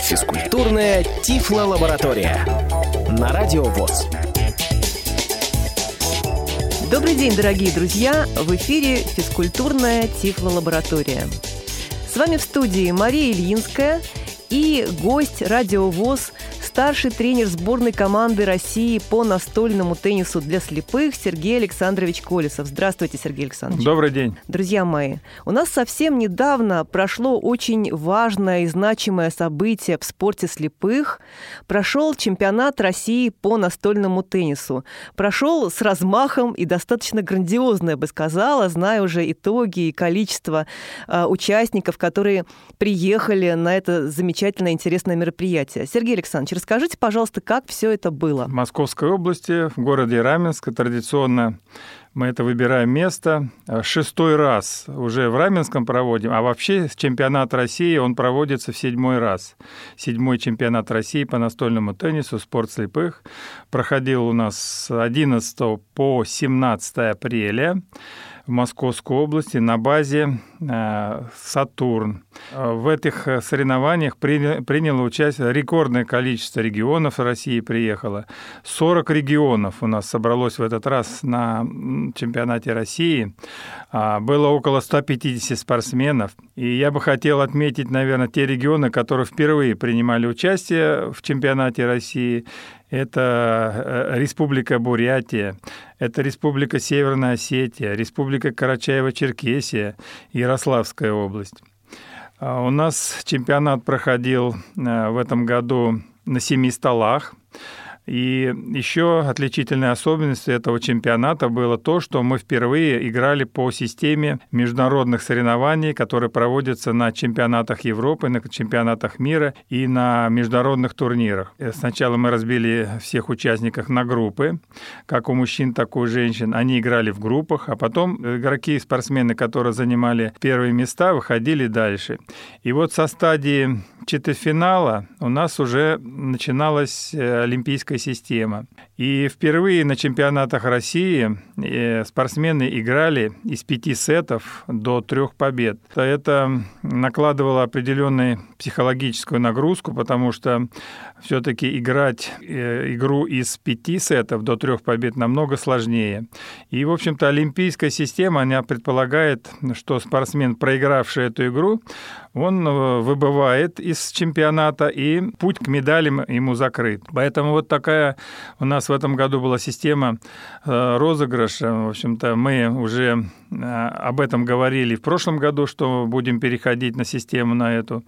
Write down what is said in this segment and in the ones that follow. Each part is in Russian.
Физкультурная Тифло-лаборатория на Радио ВОЗ. Добрый день, дорогие друзья! В эфире физкультурная Тифло-лаборатория. С вами в студии Мария Ильинская и гость Радио ВОЗ старший тренер сборной команды России по настольному теннису для слепых Сергей Александрович Колесов. Здравствуйте, Сергей Александрович. Добрый день. Друзья мои, у нас совсем недавно прошло очень важное и значимое событие в спорте слепых. Прошел чемпионат России по настольному теннису. Прошел с размахом и достаточно грандиозно, я бы сказала, зная уже итоги и количество э, участников, которые приехали на это замечательное, интересное мероприятие. Сергей Александрович, Расскажите, пожалуйста, как все это было? В Московской области, в городе Раменск, традиционно мы это выбираем место. Шестой раз уже в Раменском проводим, а вообще чемпионат России, он проводится в седьмой раз. Седьмой чемпионат России по настольному теннису, спорт слепых, проходил у нас с 11 по 17 апреля в Московской области на базе э, «Сатурн». В этих э, соревнованиях приняло участие рекордное количество регионов России приехало. 40 регионов у нас собралось в этот раз на чемпионате России. А, было около 150 спортсменов. И я бы хотел отметить, наверное, те регионы, которые впервые принимали участие в чемпионате России это э, Республика Бурятия, это Республика Северная Осетия, Республика Карачаево-Черкесия, Ярославская область. А у нас чемпионат проходил э, в этом году на семи столах. И еще отличительной особенностью этого чемпионата было то, что мы впервые играли по системе международных соревнований, которые проводятся на чемпионатах Европы, на чемпионатах мира и на международных турнирах. Э, сначала мы разбили всех участников на группы, как у мужчин, так и у женщин. Они играли в группах, а потом игроки и спортсмены, которые занимали первые места, выходили дальше. И вот со стадии четвертьфинала у нас уже начиналась э, олимпийская олимпийская система. И впервые на чемпионатах России э, спортсмены играли из пяти сетов до трех побед. Это накладывало определенную психологическую нагрузку, потому что все-таки играть э, игру из пяти сетов до трех побед намного сложнее. И, в общем-то, олимпийская система, она предполагает, что спортсмен, проигравший эту игру, он э, выбывает из чемпионата, и путь к медалям ему закрыт. Поэтому вот такая у нас в этом году была система э, розыгрыша. В общем-то, мы уже об этом говорили в прошлом году, что будем переходить на систему на эту.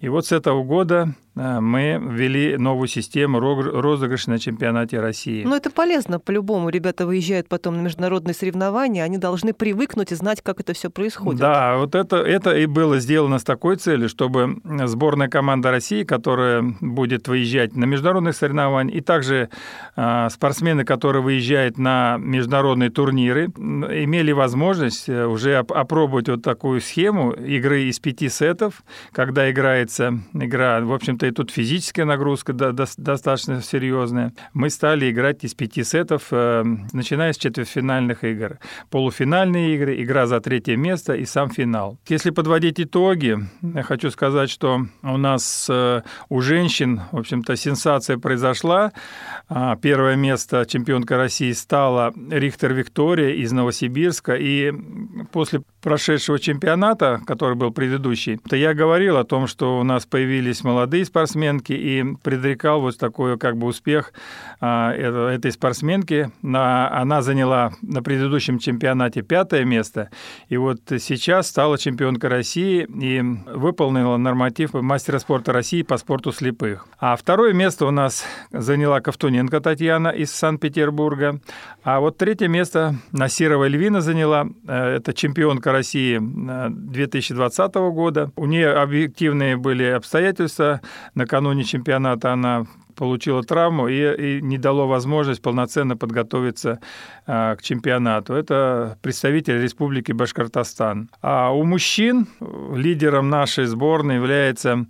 И вот с этого года Э, мы ввели новую систему розыгрыша на чемпионате России. Ну, это полезно по-любому. Ребята выезжают потом на международные соревнования, они должны привыкнуть и знать, как это все происходит. Да, вот это, это и было сделано с такой целью, чтобы сборная команда России, которая будет выезжать на международные соревнования, и также э, спортсмены, которые выезжают на международные турниры, имели возможность э, уже опробовать вот такую схему игры из пяти сетов, когда играется игра, в общем-то, и тут физическая нагрузка достаточно серьезная. Мы стали играть из пяти сетов, э, начиная с четвертьфинальных игр. Полуфинальные игры, игра за третье место и сам финал. Если подводить итоги, я хочу сказать, что у нас э, у женщин, в общем-то, сенсация произошла. А, первое место чемпионка России стала Рихтер Виктория из Новосибирска. И после прошедшего чемпионата, который был предыдущий, то я говорил о том, что у нас появились молодые спортсменки и предрекал вот такой как бы успех а, этой спортсменки. Она заняла на предыдущем чемпионате пятое место, и вот сейчас стала чемпионкой России и выполнила норматив мастера спорта России по спорту слепых. А второе место у нас заняла Ковтуненко Татьяна из Санкт-Петербурга, а вот третье место Насирова Эльвина заняла, это чемпионка России 2020 года. У нее объективные были обстоятельства, накануне чемпионата она получило травму и, и не дало возможность полноценно подготовиться а, к чемпионату. Это представитель Республики Башкортостан. А у мужчин лидером нашей сборной является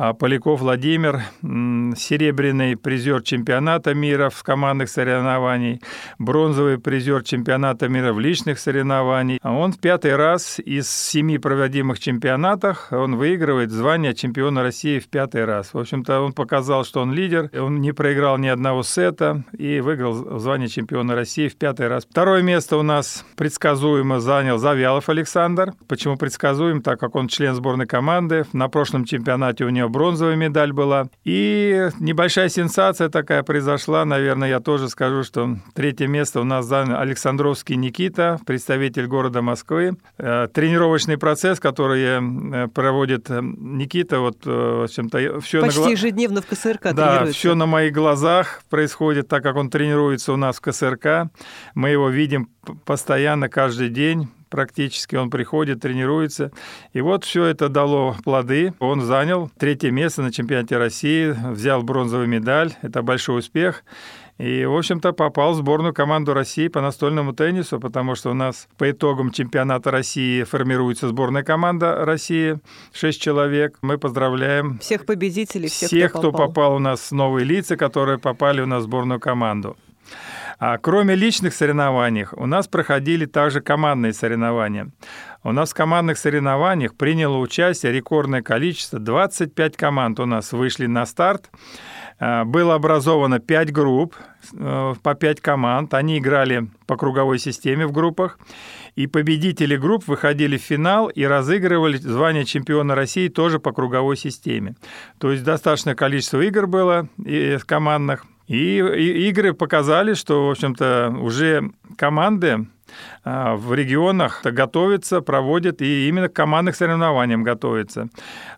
а Поляков Владимир, серебряный призер чемпионата мира в командных соревнований, бронзовый призер чемпионата мира в личных соревнований. А он в пятый раз из семи проводимых чемпионатах он выигрывает звание чемпиона России в пятый раз. В общем-то, он показал, что он лидер, он не проиграл ни одного сета и выиграл звание чемпиона России в пятый раз. Второе место у нас предсказуемо занял Завьялов Александр. Почему предсказуем? Так как он член сборной команды. На прошлом чемпионате у него бронзовая медаль была. И небольшая сенсация такая произошла, наверное, я тоже скажу, что третье место у нас занял Александровский Никита, представитель города Москвы. Э, тренировочный процесс, который э, проводит э, Никита, вот в общем-то все почти на... ежедневно в КСРК Да, все на моих глазах происходит, так как он тренируется у нас в КСРК. Мы его видим постоянно каждый день практически, он приходит, тренируется. И вот все это дало плоды. Он занял третье место на чемпионате России, взял бронзовую медаль. Это большой успех. И, в общем-то, попал в сборную команду России по настольному теннису, потому что у нас по итогам чемпионата России формируется сборная команда России, шесть человек. Мы поздравляем всех победителей, всех, всех кто, попал. кто попал у нас, новые лица, которые попали у нас в сборную команду. А кроме личных соревнований, у нас проходили также командные соревнования. У нас в командных соревнованиях приняло участие рекордное количество, 25 команд у нас вышли на старт. А, было образовано 5 групп, э, по 5 команд. Они играли по круговой системе в группах. И победители групп выходили в финал и разыгрывали звание чемпиона России тоже по круговой системе. То есть достаточное количество игр было командных. И, игры показали, что, в общем-то, уже команды в регионах готовятся, проводят, и именно к командных соревнованиям готовятся.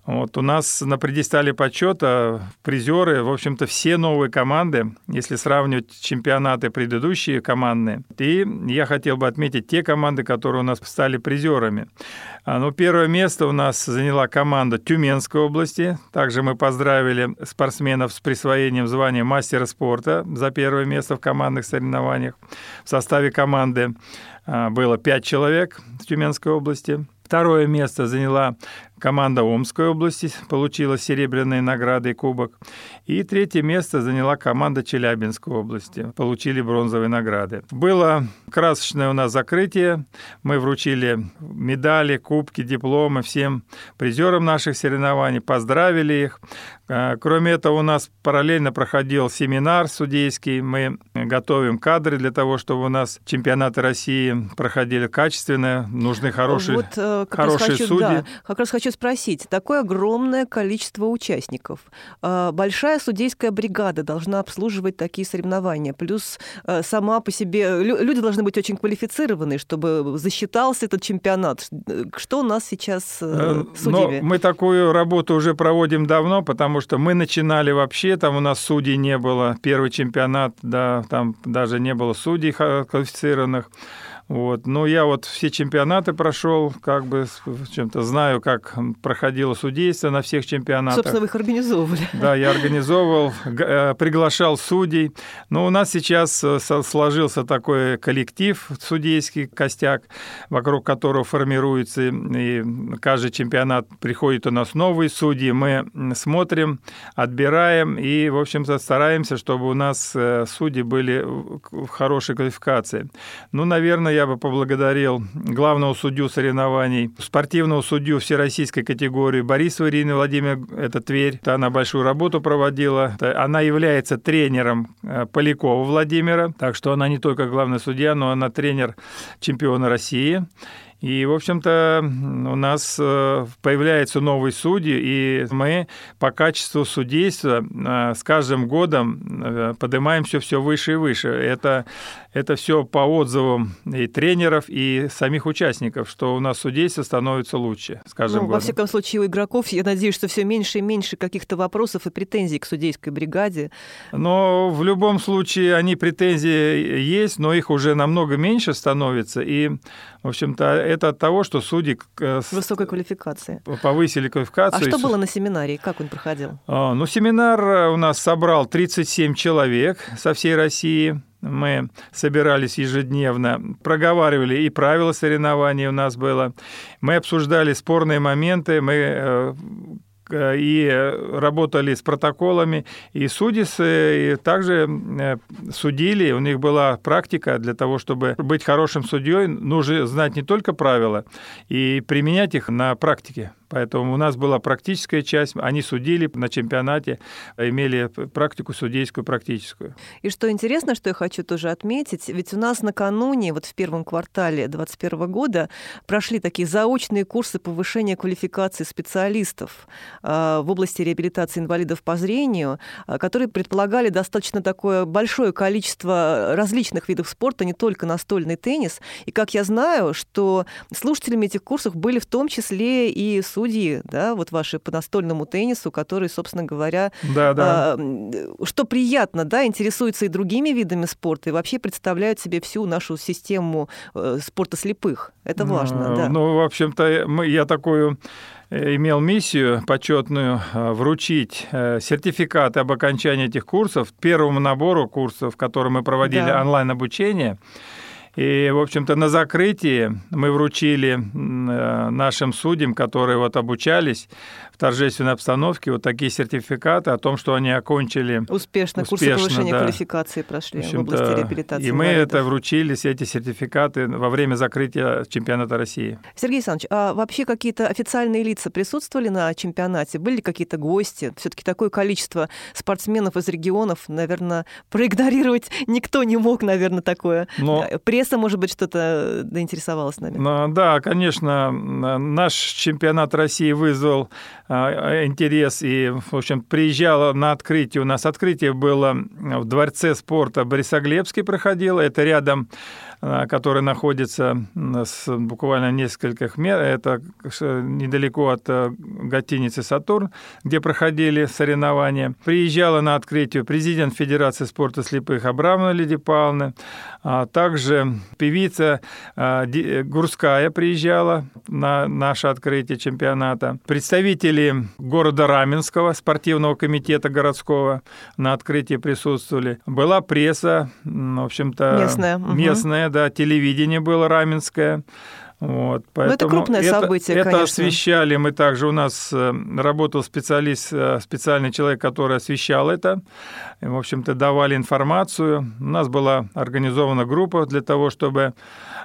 Вот у нас на предистале почета призеры, в общем-то, все новые команды, если сравнивать чемпионаты предыдущие командные. И я хотел бы отметить те команды, которые у нас стали призерами. А, ну, первое место у нас заняла команда Тюменской области. Также мы поздравили спортсменов с присвоением звания мастера спорта за первое место в командных соревнованиях. В составе команды а, было пять человек в Тюменской области. Второе место заняла команда Омской области, получила серебряные награды и кубок. И третье место заняла команда Челябинской области, получили бронзовые награды. Было красочное у нас закрытие. Мы вручили медали, кубки, дипломы всем призерам наших соревнований, поздравили их. А, кроме этого, у нас параллельно проходил семинар судейский. Мы готовим кадры для того, чтобы у нас чемпионаты России проходили качественно, нужны хорошие, вот, э, хорошие хочу, судьи. Да, как раз хочу спросить. Такое огромное количество участников. А, большая судейская бригада должна обслуживать такие соревнования. Плюс э, сама по себе... Люди должны быть очень квалифицированы, чтобы засчитался этот чемпионат. Что у нас сейчас э, судьями? Но мы такую работу уже проводим давно, потому что мы начинали вообще, там у нас судей не было, первый чемпионат, да, там даже не было судей квалифицированных. Вот. Но я вот все чемпионаты прошел, как бы чем-то знаю, как проходило судейство на всех чемпионатах. Собственно, вы их организовывали. Да, я организовывал, э, приглашал судей. Но у нас сейчас э, сложился такой коллектив, судейский костяк, вокруг которого формируется, и каждый чемпионат приходит у нас новые судьи. Мы смотрим, отбираем и, в общем-то, стараемся, чтобы у нас э, судьи были в хорошей квалификации. Ну, наверное, я бы поблагодарил главного судью соревнований, спортивного судью всероссийской категории Борисова Ирины Владимир, это Тверь. Она большую работу проводила. Она является тренером э, Полякова Владимира, так что она не только главный судья, но она тренер чемпиона России. И, в общем-то, у нас э, появляются новые судьи, и мы по качеству судейства э, с каждым годом э, поднимаемся все выше и выше. Это, это все по отзывам и тренеров, и самих участников, что у нас судейство становится лучше с каждым ну, годом. Во всяком случае, у игроков, я надеюсь, что все меньше и меньше каких-то вопросов и претензий к судейской бригаде. Но в любом случае они претензии есть, но их уже намного меньше становится, и, в общем-то, это от того, что судьи с высокой квалификации повысили квалификацию. А что было на семинаре? Как он проходил? А, ну, семинар у нас собрал 37 человек со всей России. Мы собирались ежедневно, проговаривали и правила соревнований у нас было. Мы обсуждали спорные моменты, мы э, Э, и работали с протоколами, и судьи также э, судили, у них была практика для того, чтобы быть хорошим судьей, нужно знать не только правила и применять их на практике. Поэтому у нас была практическая часть, они судили на чемпионате, имели практику судейскую практическую. И что интересно, что я хочу тоже отметить, ведь у нас накануне, вот в первом квартале 2021 года, прошли такие заочные курсы повышения квалификации специалистов в области реабилитации инвалидов по зрению, а, которые предполагали достаточно такое большое количество различных видов спорта, не только настольный теннис. И как я знаю, что слушателями этих курсов были в том числе и судьи да, вот ваши по настольному теннису, которые, собственно говоря, да, да. А, что приятно, да, интересуются и другими видами спорта, и вообще представляют себе всю нашу систему э, спорта слепых. Это важно, ну, да. Ну, в общем-то, мы, я такую э, имел миссию почетную э, вручить э, сертификаты об окончании этих курсов первому набору курсов, которые мы проводили да. онлайн-обучение. И, в общем-то, на закрытии мы вручили нашим судьям, которые вот обучались в торжественной обстановке, вот такие сертификаты о том, что они окончили успешно, успешно курсы повышения да. квалификации прошли в, в области реабилитации. И мы это вручили, эти сертификаты, во время закрытия чемпионата России. Сергей Александрович, а вообще какие-то официальные лица присутствовали на чемпионате? Были какие-то гости? Все-таки такое количество спортсменов из регионов, наверное, проигнорировать никто не мог, наверное, такое. Но пресса, может быть, что-то заинтересовалась нами. Ну, да, конечно, наш чемпионат России вызвал а, интерес и, в общем, приезжала на открытие. У нас открытие было в Дворце спорта Борисоглебский проходило. Это рядом Э, который находится с буквально нескольких метров, это недалеко от э, гостиницы «Сатурн», где проходили соревнования. Приезжала на открытие президент Федерации спорта слепых Абрамовна Лидия Павловна, а также певица э, Гурская приезжала на наше открытие чемпионата. Представители города Раменского, спортивного комитета городского на открытии присутствовали. Была пресса, в общем-то, местная, местная да, телевидение было раменское. Вот, поэтому Но это крупное это, событие, это конечно. освещали мы также. У нас э, работал специалист, э, специальный человек, который освещал это. В общем-то, давали информацию. У нас была организована группа для того, чтобы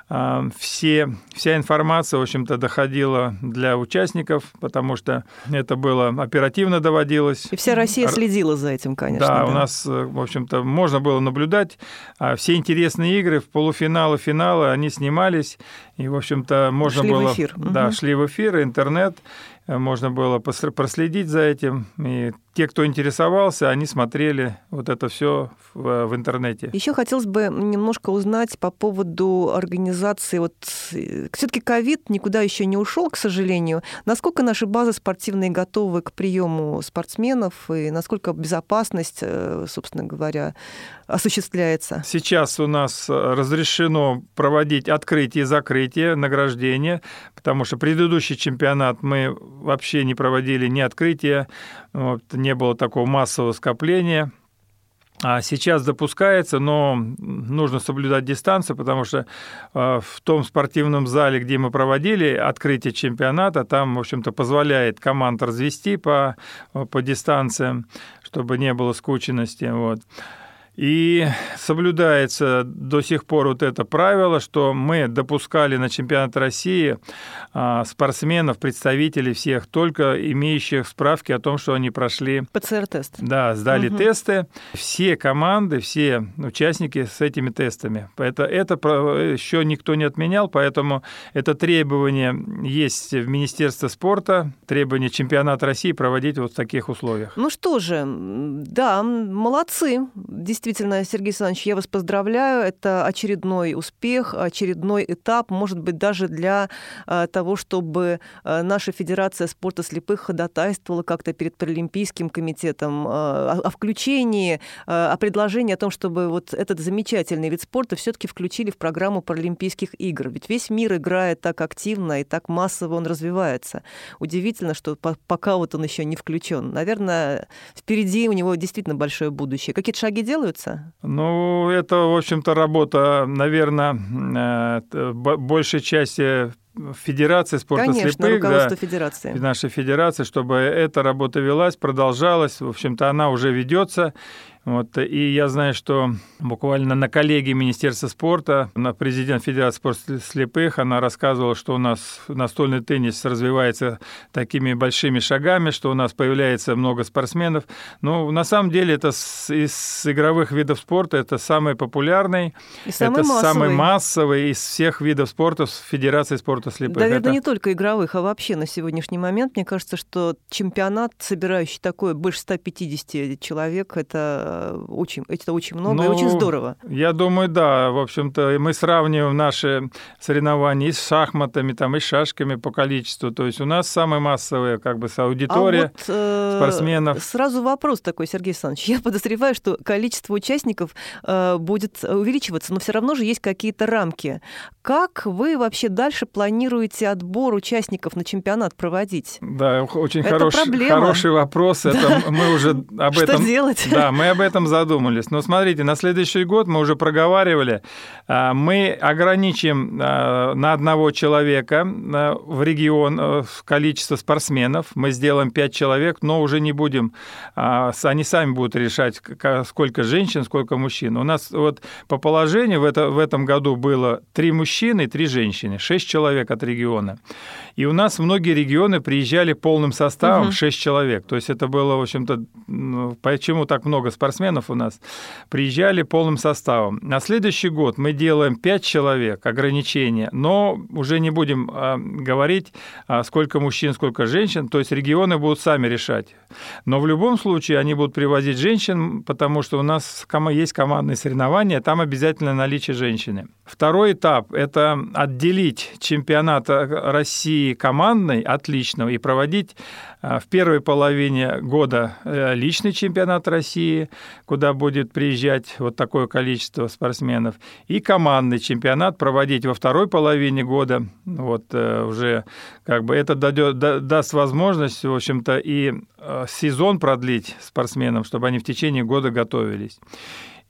а, все, вся информация, в общем-то, доходила для участников, потому что это было оперативно доводилось. И вся Россия следила за этим, конечно. Да, да. у нас, э, в общем-то, можно было наблюдать. А все интересные игры в полуфиналы, финалы, они снимались, и, в общем-то, можно шли было... в эфир. Да, шли в эфир, интернет, Э, можно было проследить за этим. И те, кто интересовался, они смотрели вот это все в, в интернете. Еще хотелось бы немножко узнать по поводу организации. Вот э, все-таки ковид никуда еще не ушел, к сожалению. Насколько наши базы спортивные готовы к приему спортсменов и насколько безопасность, э, собственно говоря, осуществляется? Сейчас у нас разрешено проводить открытие закрытие, награждение, потому что предыдущий чемпионат мы вообще не проводили ни открытия, вот, не было такого массового скопления. А сейчас допускается, но нужно соблюдать дистанцию, потому что а, в том спортивном зале, где мы проводили открытие чемпионата, там, в общем-то, позволяет команд развести по, по дистанциям, чтобы не было скученности. Вот. И соблюдается до сих пор вот это правило, что мы допускали на чемпионат России а, спортсменов, представителей всех, только имеющих справки о том, что они прошли... ПЦР-тест. Да, сдали угу. тесты. Все команды, все участники с этими тестами. Это, это еще никто не отменял, поэтому это требование есть в Министерстве спорта, требование чемпионата России проводить вот в таких условиях. Ну что же, да, молодцы. Действительно действительно, Сергей Александрович, я вас поздравляю. Это очередной успех, очередной этап, может быть, даже для а, того, чтобы а, наша Федерация спорта слепых ходатайствовала как-то перед Паралимпийским комитетом а, о включении, о предложении о том, чтобы вот этот замечательный вид спорта все-таки включили в программу Паралимпийских игр. Ведь весь мир играет так активно и так массово он развивается. Удивительно, что пока вот он еще не включен. Наверное, впереди у него действительно большое будущее. Какие-то шаги делаются? Ну, это, в общем-то, работа, наверное, э, большей части Федерации спорта Конечно, слепых, да, федерации. нашей федерации, чтобы эта работа велась, продолжалась. В общем-то, она уже ведется. Вот, и я знаю, что буквально на коллегии Министерства спорта, на президент Федерации спорта слепых, она рассказывала, что у нас настольный теннис развивается такими большими шагами, что у нас появляется много спортсменов. Но на самом деле это из игровых видов спорта это самый популярный, и самый это массовый. самый массовый из всех видов спорта Федерации спорта слепых. Да, это... это не только игровых, а вообще на сегодняшний момент, мне кажется, что чемпионат, собирающий такое больше 150 человек, это очень, это очень много ну, и очень здорово. Я думаю, да. В общем-то, мы сравниваем наши соревнования и с шахматами, там, и с шашками по количеству. То есть у нас самые массовые, как бы, аудитория а вот, э, спортсменов. Сразу вопрос такой, Сергей Александрович. Я подозреваю, что количество участников э, будет увеличиваться, но все равно же есть какие-то рамки. Как вы вообще дальше планируете отбор участников на чемпионат проводить? Да, очень хороший, хороший вопрос. Это мы уже об этом... Что делать? Да, мы об этом задумались. Но смотрите, на следующий год мы уже проговаривали, а, мы ограничим а, на одного человека а, в регион количество спортсменов. Мы сделаем 5 человек, но уже не будем, они сами будут решать, сколько женщин, сколько мужчин. У нас вот по положению в, это, в этом году было 3 мужчины и 3 женщины, 6 человек от региона. И у нас многие регионы приезжали полным составом, угу. 6 человек. То есть это было, в общем-то, почему так много спортсменов у нас? Приезжали полным составом. На следующий год мы делаем 5 человек, ограничения, но уже не будем а, говорить, а, сколько мужчин, сколько женщин. То есть регионы будут сами решать. Но в любом случае они будут привозить женщин, потому что у нас есть командные соревнования, там обязательно наличие женщины. Второй этап – это отделить чемпионат России командный от личного и проводить а, в первой половине года э, личный чемпионат России, куда будет приезжать вот такое количество спортсменов, и командный чемпионат проводить во второй половине года. Вот э, уже как бы это даст возможность, в общем-то, и э, сезон продлить спортсменам, чтобы они в течение года готовились.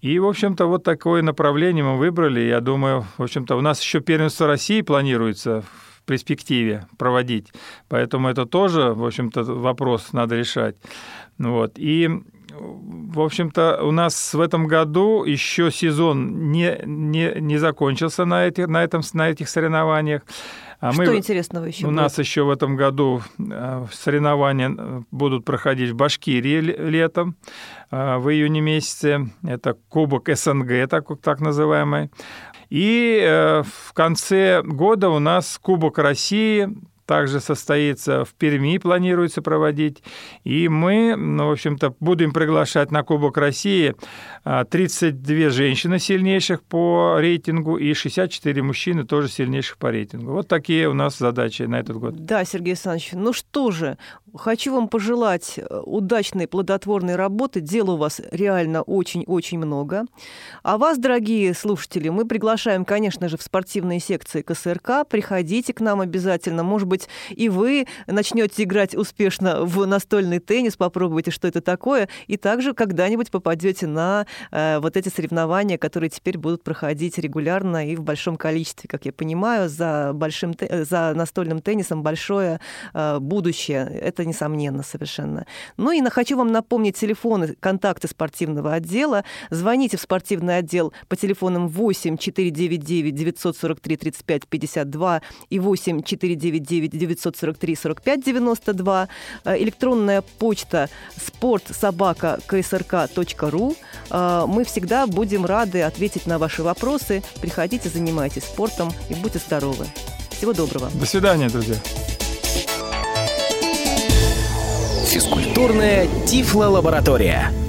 И, в общем-то, вот такое направление мы выбрали. Я думаю, в общем-то, у нас еще первенство России планируется в перспективе проводить. Поэтому это тоже, в общем-то, вопрос надо решать. Вот. И в общем-то, у нас в этом году еще сезон не, не, не закончился на, этих, на, этом, на этих соревнованиях. А Что мы, интересного еще У будет? нас еще в этом году э, соревнования э, будут проходить в Башкирии летом, э, в июне месяце. Это Кубок СНГ, так, так называемый. И в конце года у нас Кубок России также состоится в Перми, планируется проводить. И мы, ну, в общем-то, будем приглашать на Кубок России 32 а, женщины сильнейших по рейтингу и 64 мужчины тоже сильнейших по рейтингу. Вот такие у нас задачи на этот год. Да, Сергей Александрович, ну что же, хочу вам пожелать э, удачной, плодотворной работы. Дела у вас реально очень-очень много. А вас, дорогие слушатели, мы приглашаем, конечно же, в спортивные секции КСРК. Приходите к нам обязательно. Может быть, быть, и вы начнете играть успешно в настольный теннис, попробуйте, что это такое, и также когда-нибудь попадете на э, вот эти соревнования, которые теперь будут проходить регулярно и в большом количестве, как я понимаю, за, большим, за настольным теннисом большое э, будущее. Это несомненно совершенно. Ну и хочу вам напомнить телефоны, контакты спортивного отдела. Звоните в спортивный отдел по телефонам 8 499 943 35 52 и 8 499 9 943 45 92, электронная почта ксрк.ру. Э, мы всегда будем рады ответить на ваши вопросы. Приходите, занимайтесь спортом и будьте здоровы. Всего доброго. До свидания, друзья. Физкультурная Тифло-лаборатория.